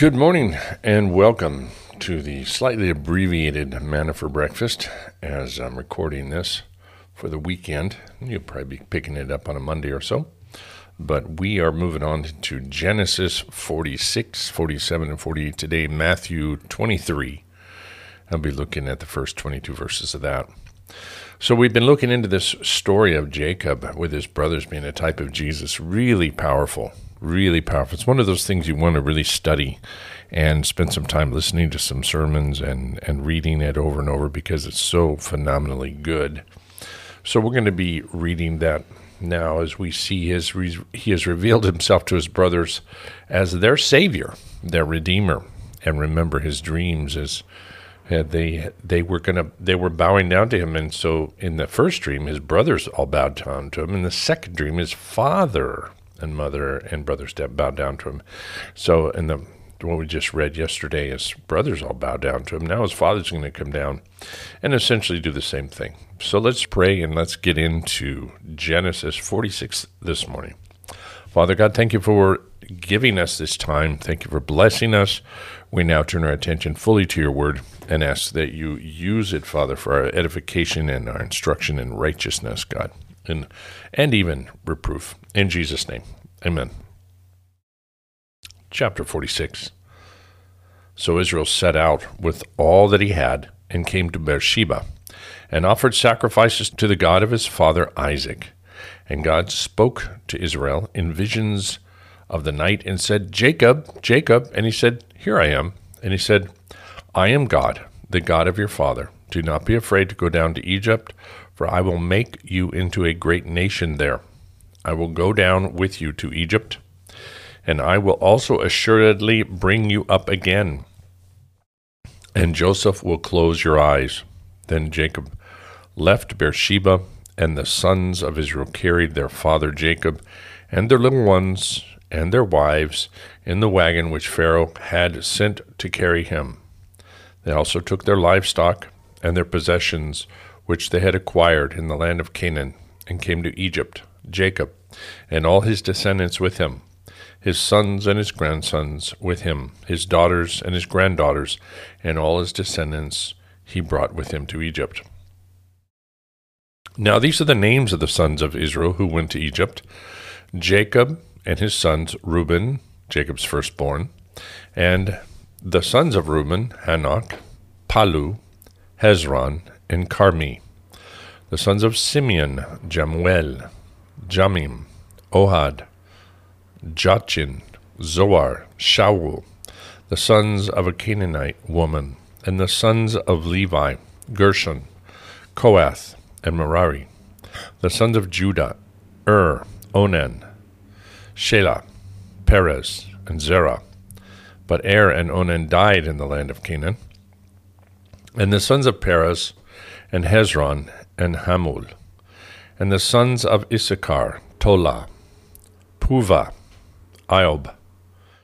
Good morning and welcome to the slightly abbreviated Manna for Breakfast as I'm recording this for the weekend. You'll probably be picking it up on a Monday or so. But we are moving on to Genesis 46, 47, and 48 today, Matthew 23. I'll be looking at the first 22 verses of that. So, we've been looking into this story of Jacob with his brothers being a type of Jesus. Really powerful really powerful. It's one of those things you want to really study and spend some time listening to some sermons and, and reading it over and over because it's so phenomenally good. So we're going to be reading that now as we see his he has revealed himself to his brothers as their savior, their redeemer, and remember his dreams as uh, they they were gonna they were bowing down to him, and so in the first dream, his brothers all bowed down to him. In the second dream, his father and mother and brothers bowed down to him. So in the what we just read yesterday, his brothers all bowed down to him. Now his father's going to come down and essentially do the same thing. So let's pray and let's get into Genesis 46 this morning. Father God, thank you for giving us this time. Thank you for blessing us. We now turn our attention fully to your word and ask that you use it, Father, for our edification and our instruction in righteousness, God and, and even reproof. In Jesus' name, amen. Chapter 46 So Israel set out with all that he had and came to Beersheba and offered sacrifices to the God of his father Isaac. And God spoke to Israel in visions of the night and said, Jacob, Jacob. And he said, Here I am. And he said, I am God, the God of your father. Do not be afraid to go down to Egypt, for I will make you into a great nation there. I will go down with you to Egypt, and I will also assuredly bring you up again. And Joseph will close your eyes. Then Jacob left Beersheba, and the sons of Israel carried their father Jacob and their little ones and their wives in the wagon which Pharaoh had sent to carry him. They also took their livestock and their possessions which they had acquired in the land of Canaan, and came to Egypt, Jacob, and all his descendants with him, his sons and his grandsons with him, his daughters and his granddaughters, and all his descendants he brought with him to Egypt. Now these are the names of the sons of Israel who went to Egypt Jacob and his sons Reuben, Jacob's firstborn, and the sons of Reuben, Hanoch, Pallu, Hezron, and Carmi. The sons of Simeon, Jemuel, Jamin, Ohad, Jachin, Zohar, Shaul, the sons of a Canaanite woman, and the sons of Levi, Gershon, Kohath, and Merari, the sons of Judah, Ur, Onan, Shelah, Perez, and Zerah. But Er and Onan died in the land of Canaan. And the sons of Perez, and Hezron, and Hamul. And the sons of Issachar, Tola, Puvvah, Iob,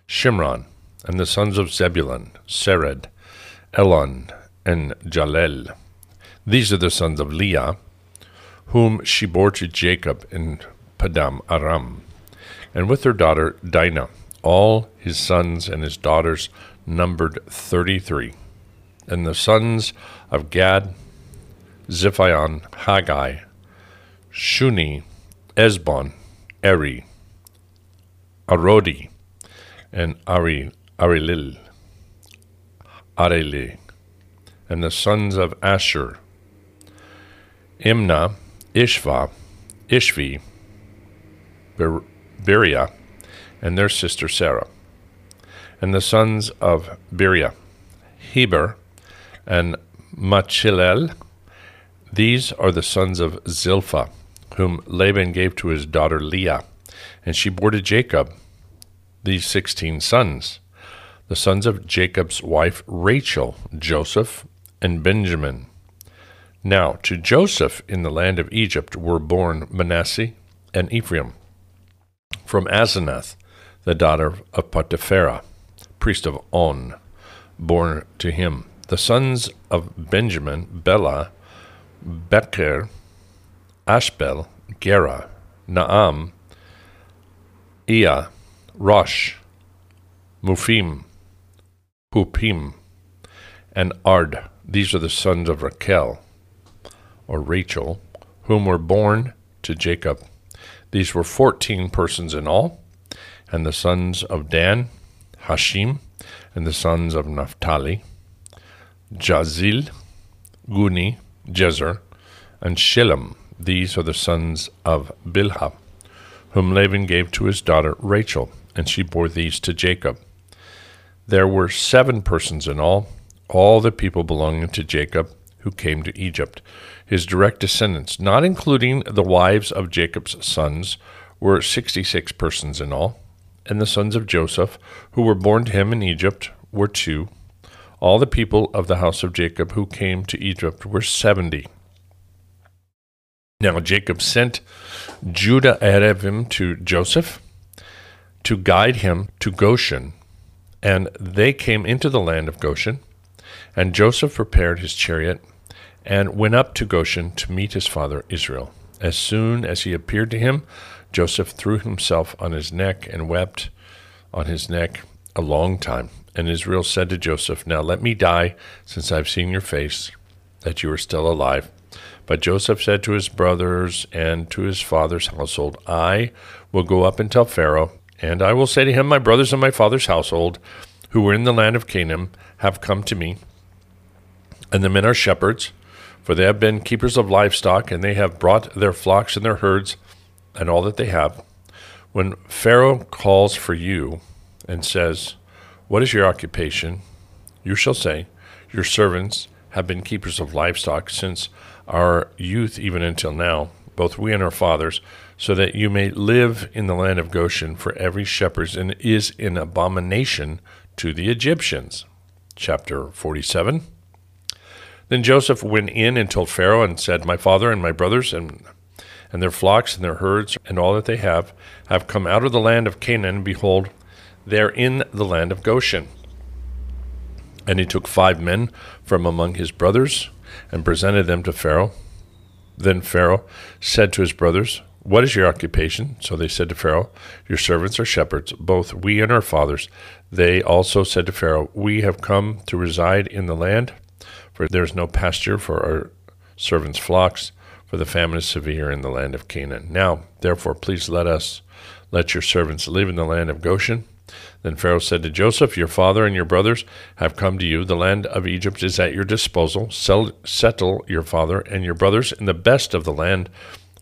Shimron, and the sons of Zebulun, Sered, Elon, and Jahleel. These are the sons of Leah, whom she bore to Jacob in Padam Aram, and with her daughter Dinah. All his sons and his daughters numbered thirty three. And the sons of Gad, Ziphion, Haggai, Shuni, Ezbon, Eri, Arodi, and Ari, Arilil, Areli, and the sons of Asher, Imnah, Ishvah, Ishvi, Ber- Beriah, and their sister Sarah, and the sons of Beriah, Heber, and Malchiel, these are the sons of Zilpah, whom Laban gave to his daughter Leah, and she bore to Jacob these sixteen sons. The sons of Jacob's wife Rachel, Joseph, and Benjamin. Now to Joseph in the land of Egypt were born Manasseh and Ephraim. From Asenath, the daughter of Potiphera, priest of On, born to him. The sons of Benjamin, Bela, Becher, Ashbel, Gera, Naam, Ea, Rosh, Mufim, Huppim, and Ard. These are the sons of Rachel, or Rachel, whom were born to Jacob. These were fourteen persons in all, and the sons of Dan, Hushim, and the sons of Naphtali, Jahzeel, Guni, Jezer, and Shillem. These are the sons of Bilhah, whom Laban gave to his daughter Rachel, and she bore these to Jacob. There were seven persons in all, all the people belonging to Jacob who came to Egypt. His direct descendants, not including the wives of Jacob's sons, were sixty six persons in all. And the sons of Joseph, who were born to him in Egypt, were two. All the people of the house of Jacob who came to Egypt were seventy. Now Jacob sent Judah him to Joseph to guide him to Goshen, and they came into the land of Goshen. And Joseph prepared his chariot and went up to Goshen to meet his father Israel. As soon as he appeared to him, Joseph threw himself on his neck and wept on his neck a long time. And Israel said to Joseph, Now let me die, since I've seen your face, that you are still alive. But Joseph said to his brothers and to his father's household, I will go up and tell Pharaoh, and I will say to him, My brothers and my father's household, who were in the land of Canaan, have come to me. And the men are shepherds, for they have been keepers of livestock, and they have brought their flocks and their herds and all that they have. When Pharaoh calls for you and says, What is your occupation? You shall say, Your servants have been keepers of livestock since our youth, even until now, both we and our fathers, so that you may live in the land of Goshen, for every shepherd is an abomination to the Egyptians. Chapter 47. Then Joseph went in and told Pharaoh and said, My father and my brothers and and their flocks and their herds and all that they have have come out of the land of Canaan, behold, they are in the land of Goshen. And he took five men from among his brothers and presented them to Pharaoh. Then Pharaoh said to his brothers, What is your occupation? So they said to Pharaoh, Your servants are shepherds, both we and our fathers. They also said to Pharaoh, We have come to reside in the land, for there is no pasture for our servants' flocks, for the famine is severe in the land of Canaan. Now, therefore, please let us let your servants live in the land of Goshen then Pharaoh said to Joseph, Your father and your brothers have come to you. The land of Egypt is at your disposal. Sell, settle your father and your brothers in the best of the land.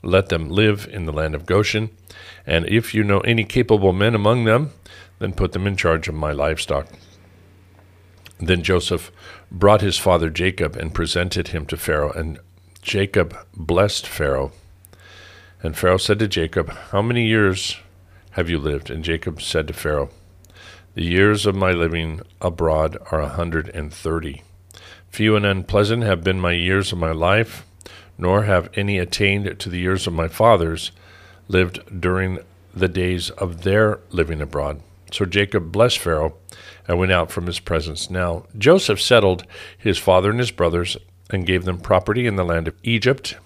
Let them live in the land of Goshen. And if you know any capable men among them, then put them in charge of my livestock. Then Joseph brought his father Jacob and presented him to Pharaoh. And Jacob blessed Pharaoh. And Pharaoh said to Jacob, How many years have you lived? And Jacob said to Pharaoh, The years of my living abroad are a hundred and thirty. Few and unpleasant have been my years of my life, nor have any attained to the years of my fathers lived during the days of their living abroad. So Jacob blessed Pharaoh and went out from his presence. Now Joseph settled his father and his brothers and gave them property in the land of Egypt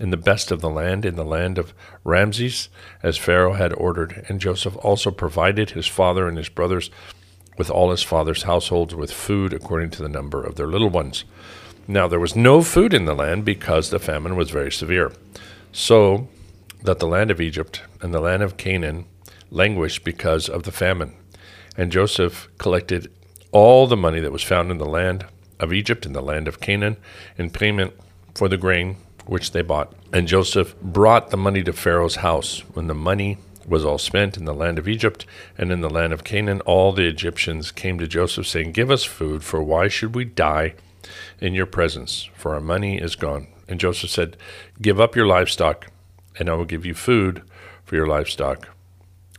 in the best of the land, in the land of Ramses, as Pharaoh had ordered. And Joseph also provided his father and his brothers with all his father's households with food according to the number of their little ones. Now there was no food in the land because the famine was very severe. So that the land of Egypt and the land of Canaan languished because of the famine. And Joseph collected all the money that was found in the land of Egypt and the land of Canaan in payment for the grain which they bought. And Joseph brought the money to Pharaoh's house. When the money was all spent in the land of Egypt and in the land of Canaan, all the Egyptians came to Joseph, saying, Give us food, for why should we die in your presence? For our money is gone. And Joseph said, Give up your livestock, and I will give you food for your livestock,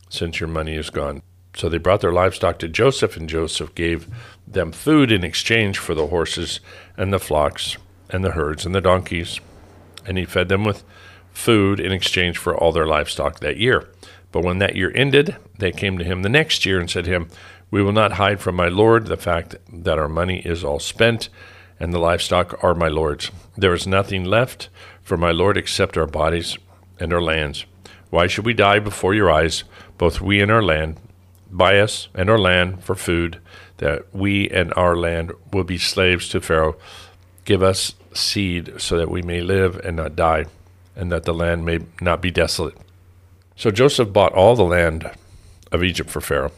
since your money is gone. So they brought their livestock to Joseph, and Joseph gave them food in exchange for the horses and the flocks and the herds and the donkeys and he fed them with food in exchange for all their livestock that year. But when that year ended, they came to him the next year and said to him, We will not hide from my Lord the fact that our money is all spent, and the livestock are my Lord's. There is nothing left for my Lord except our bodies and our lands. Why should we die before your eyes, both we and our land? buy us and our land for food, that we and our land will be slaves to Pharaoh. Give us seed so that we may live and not die, and that the land may not be desolate. So Joseph bought all the land of Egypt for Pharaoh.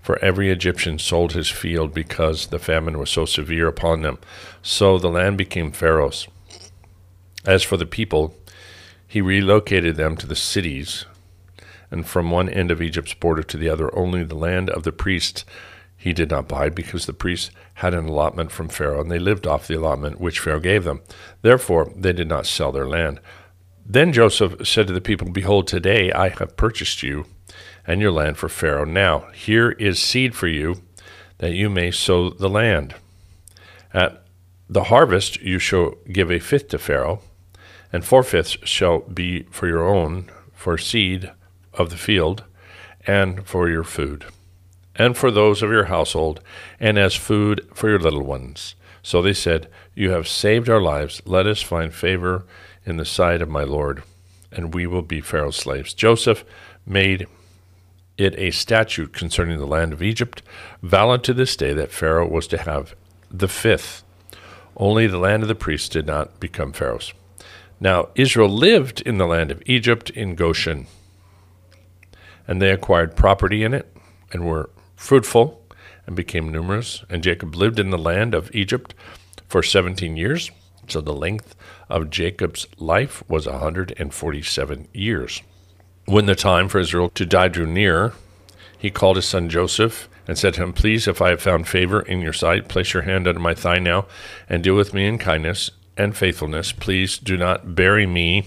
For every Egyptian sold his field because the famine was so severe upon them. So the land became Pharaoh's. As for the people, he relocated them to the cities, and from one end of Egypt's border to the other, only the land of the priests he did not buy, because the priests had an allotment from Pharaoh, and they lived off the allotment which Pharaoh gave them. Therefore, they did not sell their land. Then Joseph said to the people, Behold, today I have purchased you and your land for Pharaoh. Now, here is seed for you, that you may sow the land. At the harvest you shall give a fifth to Pharaoh, and four fifths shall be for your own, for seed of the field, and for your food, and for those of your household, and as food for your little ones. So they said, You have saved our lives. Let us find favor in the sight of my Lord, and we will be Pharaoh's slaves. Joseph made it a statute concerning the land of Egypt, valid to this day, that Pharaoh was to have the fifth. Only the land of the priests did not become Pharaoh's. Now, Israel lived in the land of Egypt in Goshen, and they acquired property in it and were fruitful and became numerous. And Jacob lived in the land of Egypt for 17 years. So the length of Jacob's life was a 147 years. When the time for Israel to die drew near, he called his son Joseph and said to him, Please, if I have found favor in your sight, place your hand under my thigh now and deal with me in kindness and faithfulness. Please do not bury me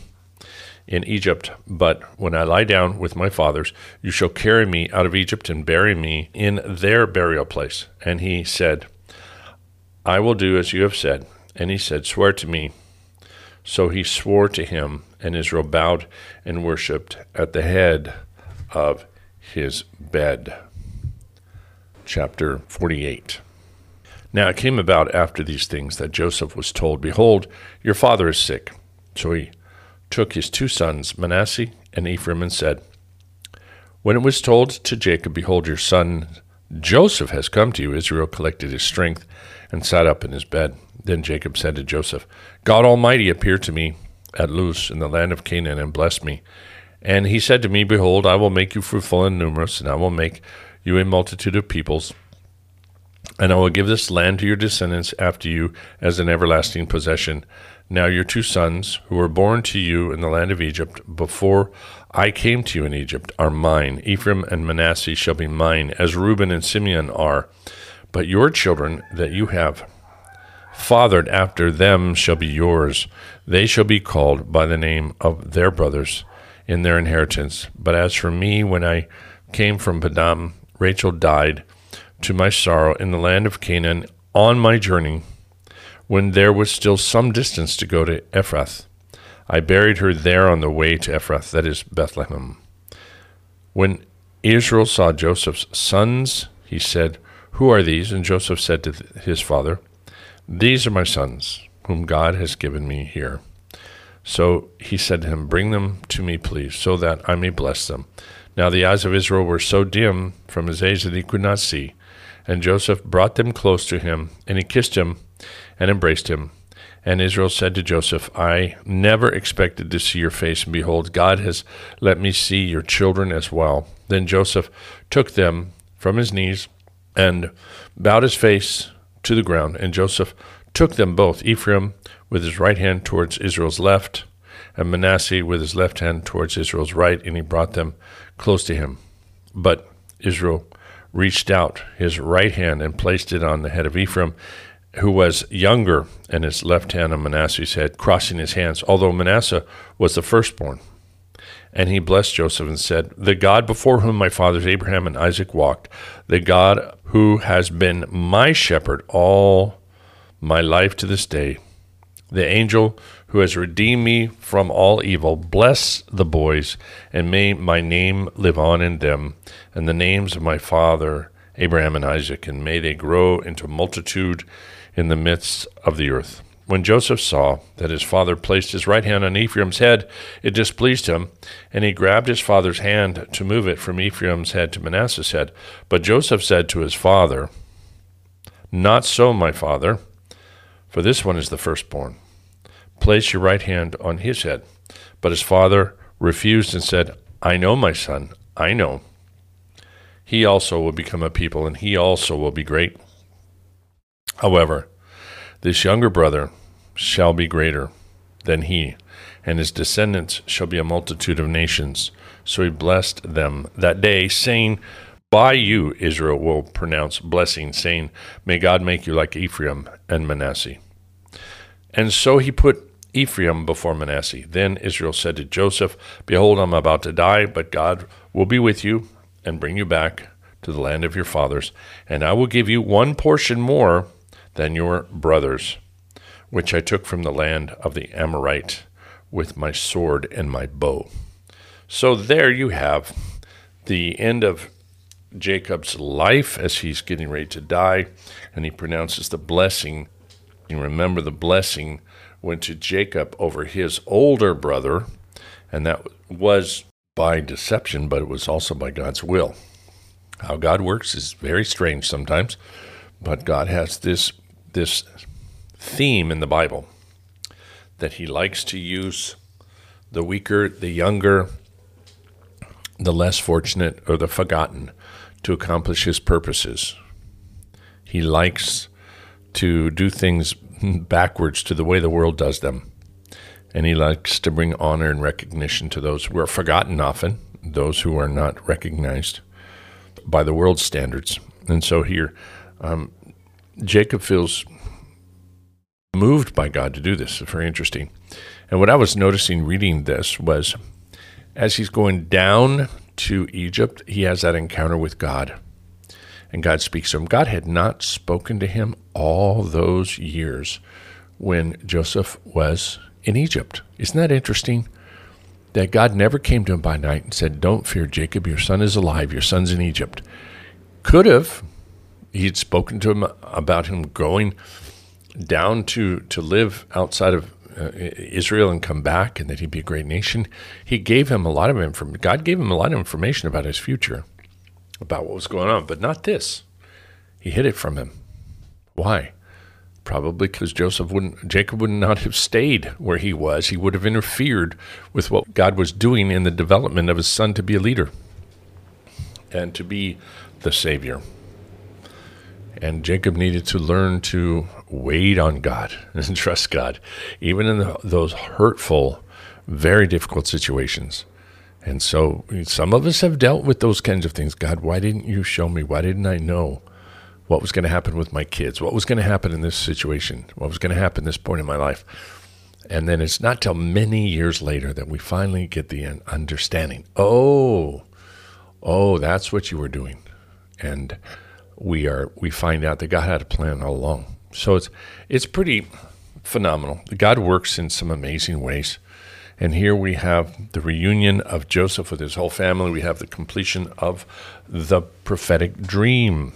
in Egypt, but when I lie down with my fathers, you shall carry me out of Egypt and bury me in their burial place. And he said, I will do as you have said. And he said, Swear to me. So he swore to him, and Israel bowed and worshipped at the head of his bed. Chapter 48. Now it came about after these things that Joseph was told, Behold, your father is sick. So he took his two sons, Manasseh and Ephraim, and said, When it was told to Jacob, Behold, your son Joseph has come to you, Israel collected his strength and sat up in his bed. Then Jacob said to Joseph, God Almighty appeared to me at Luz in the land of Canaan and blessed me. And he said to me, Behold, I will make you fruitful and numerous, and I will make you a multitude of peoples. And I will give this land to your descendants after you as an everlasting possession. Now your two sons, who were born to you in the land of Egypt, before I came to you in Egypt, are mine. Ephraim and Manasseh shall be mine, as Reuben and Simeon are. But your children that you have fathered after them shall be yours. They shall be called by the name of their brothers in their inheritance. But as for me, when I came from Paddan, Rachel died to my sorrow in the land of Canaan on my journey, when there was still some distance to go to Ephrath. I buried her there on the way to Ephrath, that is Bethlehem. When Israel saw Joseph's sons, he said, Who are these? And Joseph said to his father, these are my sons, whom God has given me here. So he said to him, Bring them to me, please, so that I may bless them. Now the eyes of Israel were so dim from his age that he could not see. And Joseph brought them close to him, and he kissed him and embraced him. And Israel said to Joseph, I never expected to see your face, and behold, God has let me see your children as well. Then Joseph took them from his knees and bowed his face to the ground. And Joseph took them both, Ephraim with his right hand towards Israel's left, and Manasseh with his left hand towards Israel's right, and he brought them close to him. But Israel reached out his right hand and placed it on the head of Ephraim, who was younger, and his left hand on Manasseh's head, crossing his hands, although Manasseh was the firstborn. And he blessed Joseph and said, The God before whom my fathers Abraham and Isaac walked, the God who has been my shepherd all my life to this day, the angel who has redeemed me from all evil, bless the boys, and may my name live on in them, and the names of my father Abraham and Isaac, and may they grow into multitude in the midst of the earth. When Joseph saw that his father placed his right hand on Ephraim's head, it displeased him, and he grabbed his father's hand to move it from Ephraim's head to Manasseh's head. But Joseph said to his father, Not so, my father, for this one is the firstborn. Place your right hand on his head. But his father refused and said, I know, my son, I know. He also will become a people, and he also will be great. However, this younger brother shall be greater than he, and his descendants shall be a multitude of nations. So he blessed them that day, saying, By you Israel will pronounce blessing, saying, May God make you like Ephraim and Manasseh. And so he put Ephraim before Manasseh. Then Israel said to Joseph, Behold, I'm about to die, but God will be with you and bring you back to the land of your fathers, and I will give you one portion more than your brothers which I took from the land of the Amorite with my sword and my bow. So there you have the end of Jacob's life as he's getting ready to die, and he pronounces the blessing. You remember the blessing went to Jacob over his older brother, and that was by deception, but it was also by God's will. How God works is very strange sometimes, but God has this this theme in the Bible that he likes to use the weaker, the younger, the less fortunate, or the forgotten to accomplish his purposes. He likes to do things backwards to the way the world does them. And he likes to bring honor and recognition to those who are forgotten often, those who are not recognized by the world's standards. And so here, um, Jacob feels moved by God to do this. It's very interesting. And what I was noticing reading this was as he's going down to Egypt, he has that encounter with God. And God speaks to him. God had not spoken to him all those years when Joseph was in Egypt. Isn't that interesting? That God never came to him by night and said, Don't fear, Jacob, your son is alive, your son's in Egypt. Could have. He'd spoken to him about him going down to, to live outside of uh, Israel and come back and that he'd be a great nation. He gave him a lot of information. God gave him a lot of information about his future, about what was going on, but not this. He hid it from him. Why? Probably because Joseph wouldn't, Jacob would not have stayed where he was. He would have interfered with what God was doing in the development of his son to be a leader and to be the Savior. And Jacob needed to learn to wait on God and trust God, even in the, those hurtful, very difficult situations. And so some of us have dealt with those kinds of things. God, why didn't you show me? Why didn't I know what was going to happen with my kids? What was going to happen in this situation? What was going to happen this point in my life? And then it's not till many years later that we finally get the understanding. Oh, oh, that's what you were doing. And we are we find out that God had a plan all along. So it's it's pretty phenomenal. God works in some amazing ways. And here we have the reunion of Joseph with his whole family. We have the completion of the prophetic dream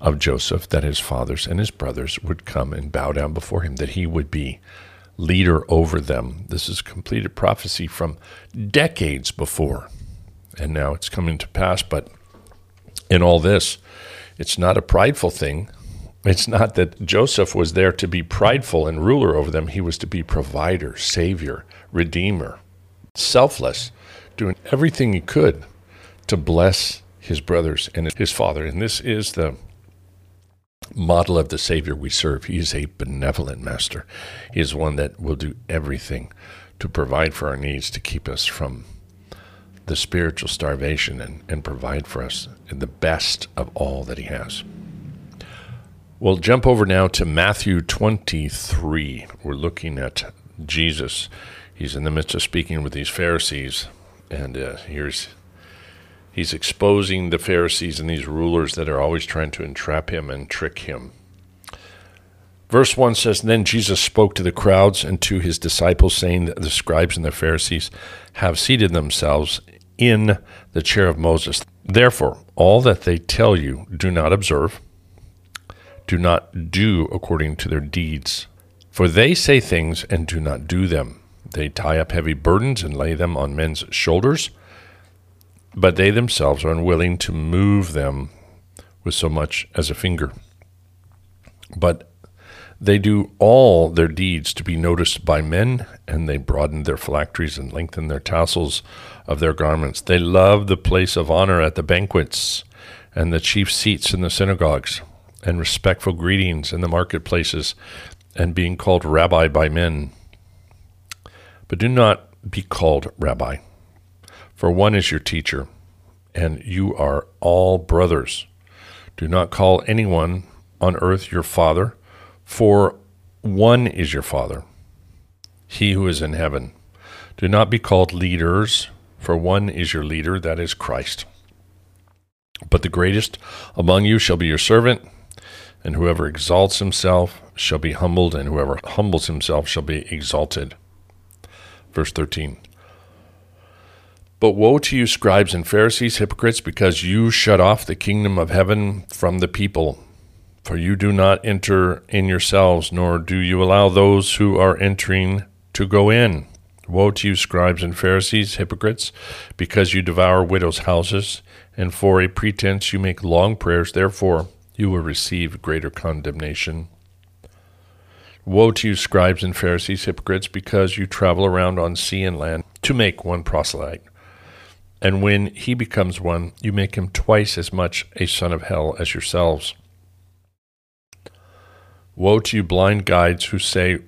of Joseph that his fathers and his brothers would come and bow down before him, that he would be leader over them. This is completed prophecy from decades before. And now it's coming to pass. But in all this, it's not a prideful thing. It's not that Joseph was there to be prideful and ruler over them. He was to be provider, savior, redeemer, selfless, doing everything he could to bless his brothers and his father. And this is the model of the Savior we serve. He is a benevolent master. He is one that will do everything to provide for our needs to keep us from the spiritual starvation and, and provide for us the best of all that He has. We'll jump over now to Matthew 23. We're looking at Jesus. He's in the midst of speaking with these Pharisees, and uh, here's he's exposing the Pharisees and these rulers that are always trying to entrap him and trick him. Verse 1 says Then Jesus spoke to the crowds and to his disciples, saying the scribes and the Pharisees have seated themselves in the chair of Moses. Therefore, all that they tell you, do not observe, do not do according to their deeds. For they say things and do not do them. They tie up heavy burdens and lay them on men's shoulders, but they themselves are unwilling to move them with so much as a finger. But they do all their deeds to be noticed by men, and they broaden their phylacteries and lengthen their tassels of their garments. They love the place of honor at the banquets, and the chief seats in the synagogues, and respectful greetings in the marketplaces, and being called rabbi by men. But do not be called rabbi, for one is your teacher, and you are all brothers. Do not call anyone on earth your father, for one is your father, he who is in heaven. Do not be called leaders, for one is your leader, that is Christ. But the greatest among you shall be your servant, and whoever exalts himself shall be humbled, and whoever humbles himself shall be exalted. Verse 13. But woe to you, scribes and Pharisees, hypocrites, because you shut off the kingdom of heaven from the people. For you do not enter in yourselves, nor do you allow those who are entering to go in. Woe to you, scribes and Pharisees, hypocrites, because you devour widows' houses, and for a pretense you make long prayers. Therefore, you will receive greater condemnation. Woe to you, scribes and Pharisees, hypocrites, because you travel around on sea and land to make one proselyte. And when he becomes one, you make him twice as much a son of hell as yourselves. Woe to you, blind guides, who say,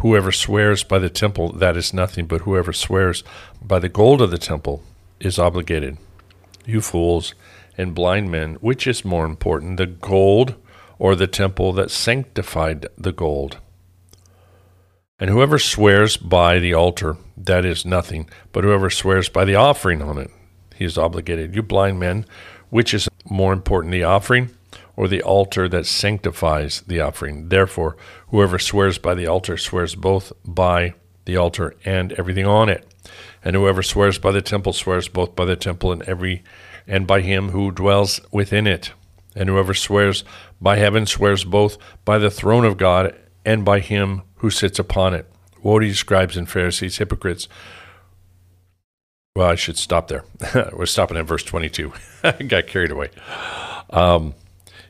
Whoever swears by the temple, that is nothing, but whoever swears by the gold of the temple is obligated. You fools and blind men, which is more important, the gold or the temple that sanctified the gold? And whoever swears by the altar, that is nothing, but whoever swears by the offering on it, he is obligated. You blind men, which is more important, the offering or the altar that sanctifies the offering? Therefore, whoever swears by the altar swears both by the altar and everything on it. And whoever swears by the temple swears both by the temple and every and by him who dwells within it. And whoever swears by heaven swears both by the throne of God and by him who sits upon it. Woe to you, scribes and Pharisees, hypocrites. Well, I should stop there. We're stopping at verse 22. I got carried away. Um,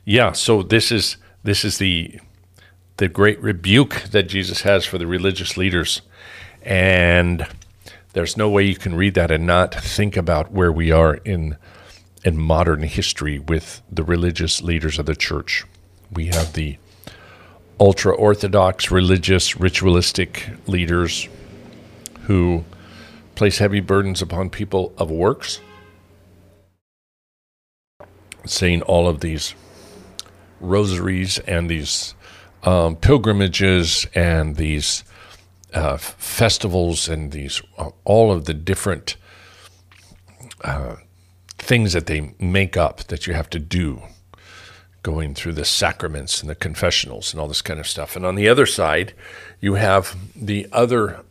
yeah, so this is this is the the great rebuke that Jesus has for the religious leaders, and there's no way you can read that and not think about where we are in in modern history with the religious leaders of the church. We have the ultra orthodox, religious, ritualistic leaders who place heavy burdens upon people of works, saying all of these rosaries and these um, pilgrimages and these uh, festivals and these uh, all of the different uh, things that they make up that you have to do going through the sacraments and the confessionals and all this kind of stuff. And on the other side, you have the other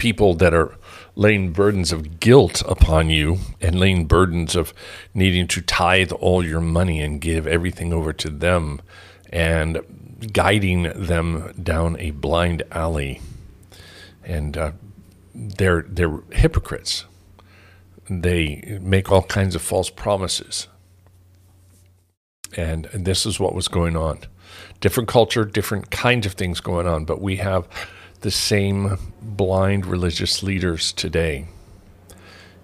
people that are laying burdens of guilt upon you and laying burdens of needing to tithe all your money and give everything over to them and guiding them down a blind alley. And uh, they're, they're hypocrites. They make all kinds of false promises and, this is what was going on. Different culture, different kinds of things going on, but we have the same blind religious leaders today.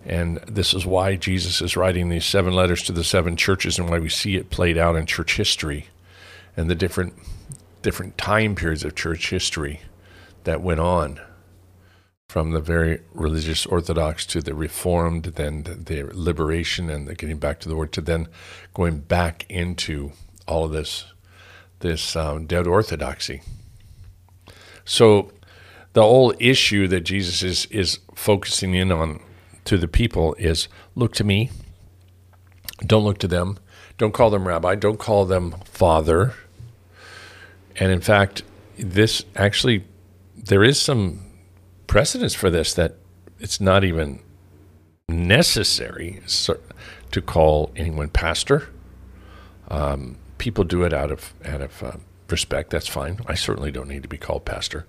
And this is why Jesus is writing these seven letters to the seven churches and why we see it played out in church history and the different different time periods of church history that went on from the very religious Orthodox to the Reformed, then the liberation and the getting back to the Word, to then going back into all of this this um, dead orthodoxy. So the whole issue that Jesus is is focusing in on to the people is look to me. Don't look to them. Don't call them rabbi. Don't call them father. And in fact, this actually there is some precedence for this that it's not even necessary to call anyone pastor. Um, people do it out of out of uh, respect. That's fine. I certainly don't need to be called pastor.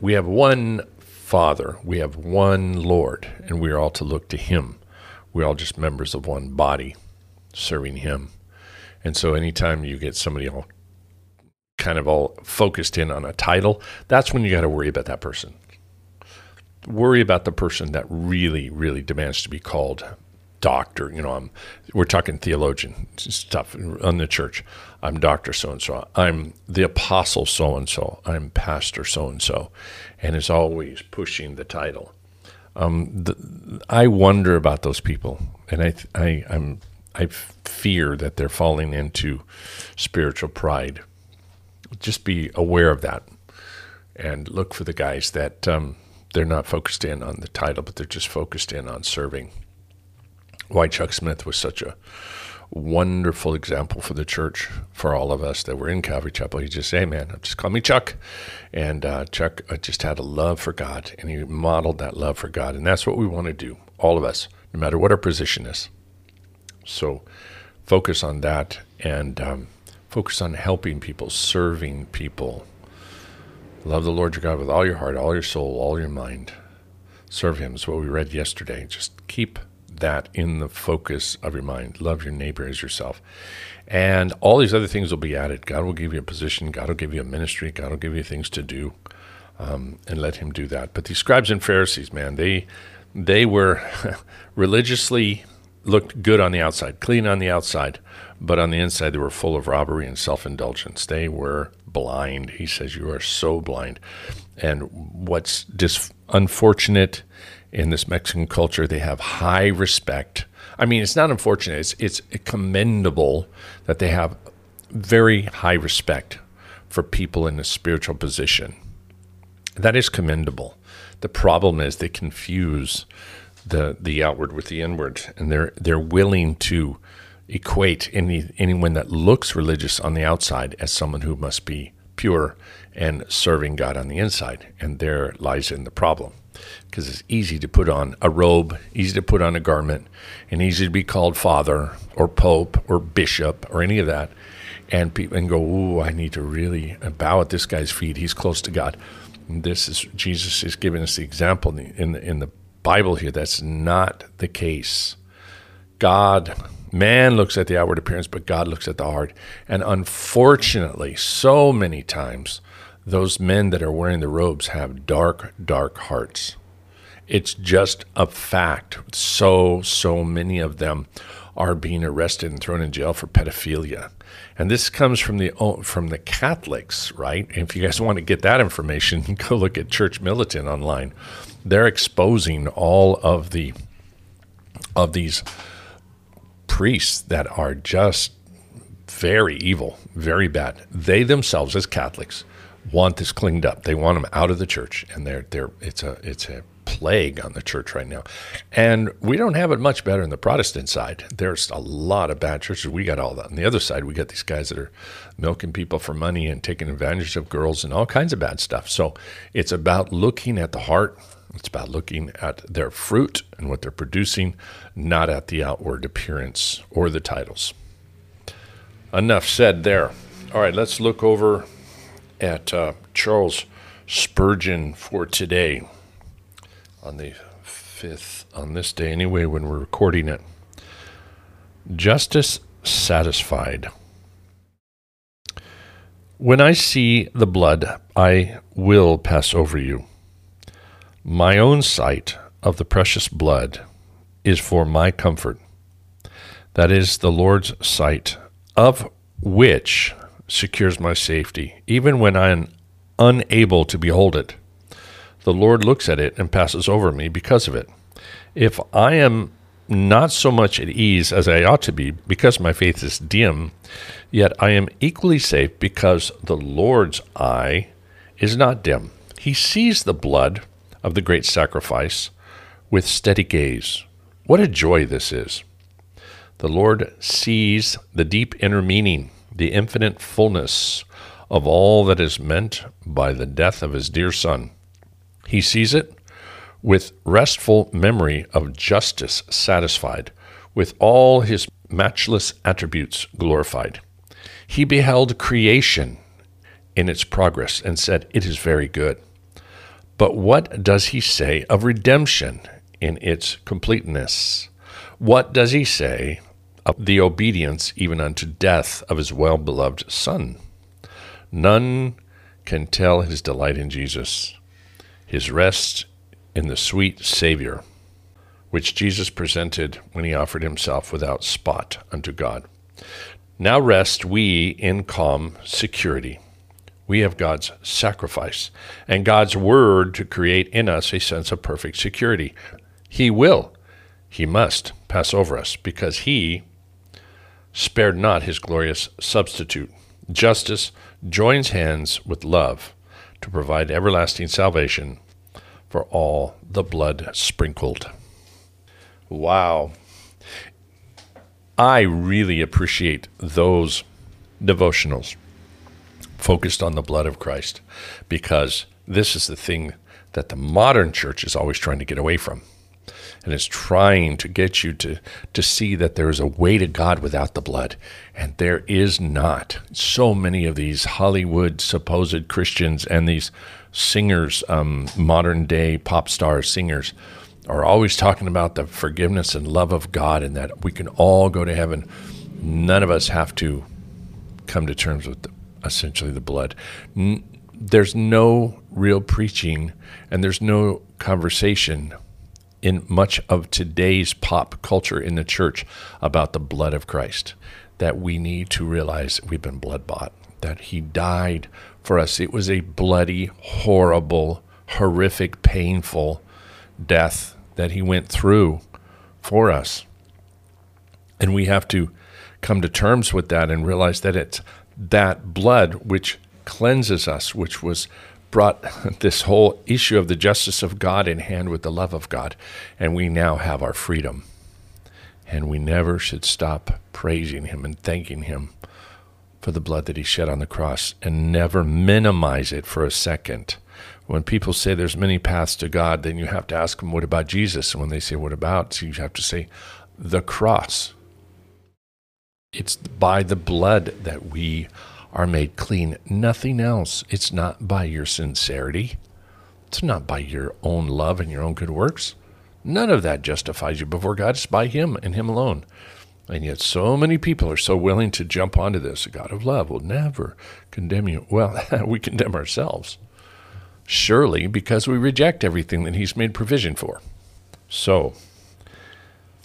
We have one Father, we have one Lord, and we are all to look to Him. We're all just members of one body serving Him. And so anytime you get somebody all kind of all focused in on a title, that's when you got to worry about that person. Worry about the person that really, really demands to be called doctor. You know, I'm, we're talking theologian stuff on the church. I'm Doctor so and so. I'm the apostle so and so. I'm pastor so and so, and is always pushing the title. Um, the, I wonder about those people, and I, I, I'm, I fear that they're falling into spiritual pride. Just be aware of that, and look for the guys that um, they're not focused in on the title, but they're just focused in on serving why Chuck Smith was such a wonderful example for the church, for all of us that were in Calvary Chapel. He just hey, man, just call me Chuck. And uh, Chuck uh, just had a love for God, and he modeled that love for God. And that's what we want to do, all of us, no matter what our position is. So focus on that and um, focus on helping people, serving people. Love the Lord your God with all your heart, all your soul, all your mind. Serve him is what we read yesterday. Just keep that in the focus of your mind. Love your neighbor as yourself. And all these other things will be added. God will give you a position, God will give you a ministry, God will give you things to do. Um, and let him do that. But these scribes and Pharisees, man, they they were religiously looked good on the outside, clean on the outside, but on the inside they were full of robbery and self-indulgence. They were blind. He says you are so blind. And what's dis- unfortunate in this Mexican culture. They have high respect. I mean, it's not unfortunate, it's, it's commendable that they have very high respect for people in a spiritual position. That is commendable. The problem is they confuse the the outward with the inward, and they're they're willing to equate any anyone that looks religious on the outside as someone who must be pure and serving God on the inside, and there lies in the problem because it's easy to put on a robe, easy to put on a garment, and easy to be called father or pope or bishop or any of that, and people and go, "Ooh, I need to really bow at this guy's feet. He's close to God." And this is Jesus is giving us the example in the, in the, in the Bible here. That's not the case. God, man looks at the outward appearance, but God looks at the heart. And unfortunately, so many times those men that are wearing the robes have dark, dark hearts. It's just a fact. So, so many of them are being arrested and thrown in jail for pedophilia. And this comes from the from the Catholics, right? If you guys want to get that information, go look at Church Militant online. They're exposing all of the of these priests that are just very evil, very bad. They themselves, as Catholics, want this cleaned up. They want them out of the church, and they're they're it's a it's a plague on the church right now. And we don't have it much better in the Protestant side. There's a lot of bad churches. We got all that. On the other side, we got these guys that are milking people for money and taking advantage of girls and all kinds of bad stuff. So it's about looking at the heart. It's about looking at their fruit and what they're producing, not at the outward appearance or the titles. Enough said there. All right, let's look over at uh, Charles Spurgeon for today on the 5th, on this day anyway, when we're recording it. Justice satisfied. When I see the blood, I will pass over you. My own sight of the precious blood is for my comfort. That is the Lord's sight, of which secures my safety, even when I am unable to behold it. The Lord looks at it and passes over me because of it. If I am not so much at ease as I ought to be because my faith is dim, yet I am equally safe because the Lord's eye is not dim. He sees the blood of the great sacrifice with steady gaze. What a joy this is! The Lord sees the deep inner meaning the infinite fullness of all that is meant by the death of his dear Son. He sees it with restful memory of justice satisfied, with all his matchless attributes glorified. He beheld creation in its progress and said, It is very good. But what does he say of redemption in its completeness? What does he say the obedience even unto death of his well beloved Son? None can tell his delight in Jesus, his rest in the sweet Savior, which Jesus presented when he offered himself without spot unto God. Now rest we in calm security we have God's sacrifice and God's word to create in us a sense of perfect security. He will, he must pass over us because he spared not his glorious substitute. Justice joins hands with love to provide everlasting salvation for all the blood sprinkled. Wow. I really appreciate those devotionals focused on the blood of Christ because this is the thing that the modern church is always trying to get away from. And it's trying to get you to, to see that there is a way to God without the blood. And there is not. So many of these Hollywood supposed Christians and these singers, um, modern day pop star singers, are always talking about the forgiveness and love of God and that we can all go to heaven. None of us have to come to terms with the essentially the blood. N- there's no real preaching and there's no conversation in much of today's pop culture in the church about the blood of Christ. That we need to realize we've been blood bought, that He died for us. It was a bloody, horrible, horrific, painful death that He went through for us. And we have to come to terms with that and realize that it's that blood which cleanses us, which was brought this whole issue of the justice of God in hand with the love of God. And we now have our freedom. And we never should stop praising Him and thanking Him for the blood that He shed on the cross and never minimize it for a second. When people say there's many paths to God, then you have to ask them, what about Jesus? And when they say, what about? So you have to say, the cross. It's by the blood that we are made clean. Nothing else. It's not by your sincerity. It's not by your own love and your own good works. None of that justifies you before God. It's by Him and Him alone. And yet, so many people are so willing to jump onto this. A God of love will never condemn you. Well, we condemn ourselves, surely, because we reject everything that He's made provision for. So,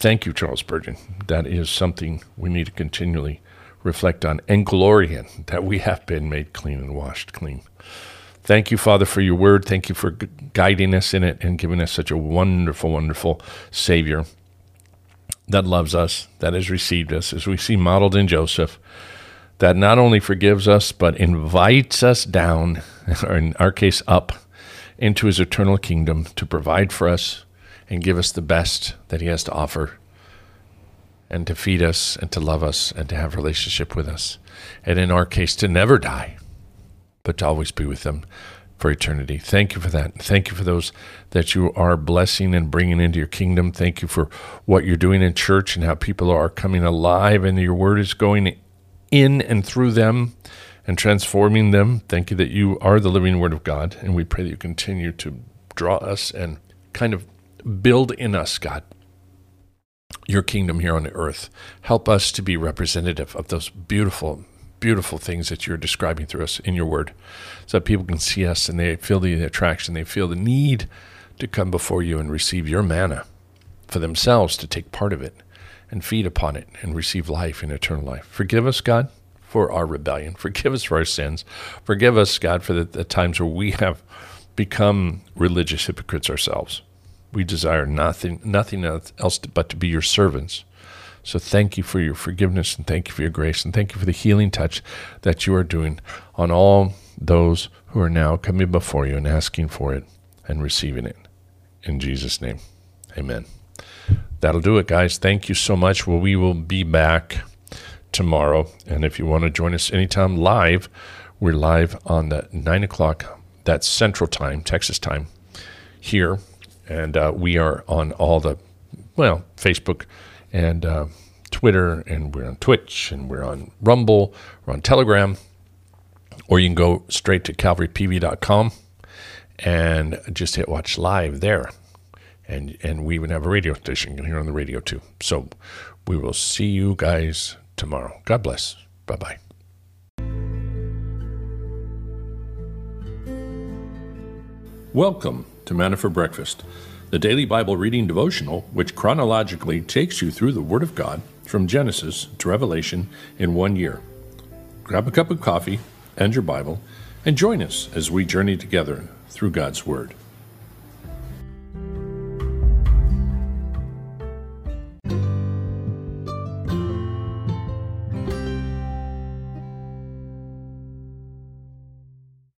Thank you, Charles Spurgeon. That is something we need to continually reflect on and glory in that we have been made clean and washed clean. Thank you, Father, for your word. Thank you for guiding us in it and giving us such a wonderful, wonderful Savior that loves us, that has received us, as we see modeled in Joseph, that not only forgives us, but invites us down, or in our case, up into his eternal kingdom to provide for us and give us the best that He has to offer, and to feed us, and to love us, and to have relationship with us. And in our case, to never die, but to always be with them for eternity. Thank you for that. Thank you for those that you are blessing and bringing into your kingdom. Thank you for what you're doing in church and how people are coming alive and your word is going in and through them and transforming them. Thank you that you are the living word of God. And we pray that you continue to draw us and kind of Build in us, God, your kingdom here on earth. Help us to be representative of those beautiful, beautiful things that you're describing through us in your word so that people can see us and they feel the attraction, they feel the need to come before you and receive your manna for themselves to take part of it and feed upon it and receive life and eternal life. Forgive us, God, for our rebellion. Forgive us for our sins. Forgive us, God, for the, the times where we have become religious hypocrites ourselves. We desire nothing, nothing else but to be your servants. So thank you for your forgiveness and thank you for your grace and thank you for the healing touch that you are doing on all those who are now coming before you and asking for it and receiving it. In Jesus' name, amen. That'll do it, guys. Thank you so much. Well, we will be back tomorrow. And if you want to join us anytime live, we're live on the 9 o'clock, that's Central Time, Texas time, here and uh, we are on all the, well, Facebook and uh, Twitter, and we're on Twitch, and we're on Rumble, we're on Telegram, or you can go straight to calvarypv.com and just hit watch live there. And, and we even have a radio station. Hear on the radio too. So we will see you guys tomorrow. God bless. Bye bye. Welcome to Manna for Breakfast, the daily Bible reading devotional which chronologically takes you through the Word of God from Genesis to Revelation in one year. Grab a cup of coffee and your Bible and join us as we journey together through God's Word.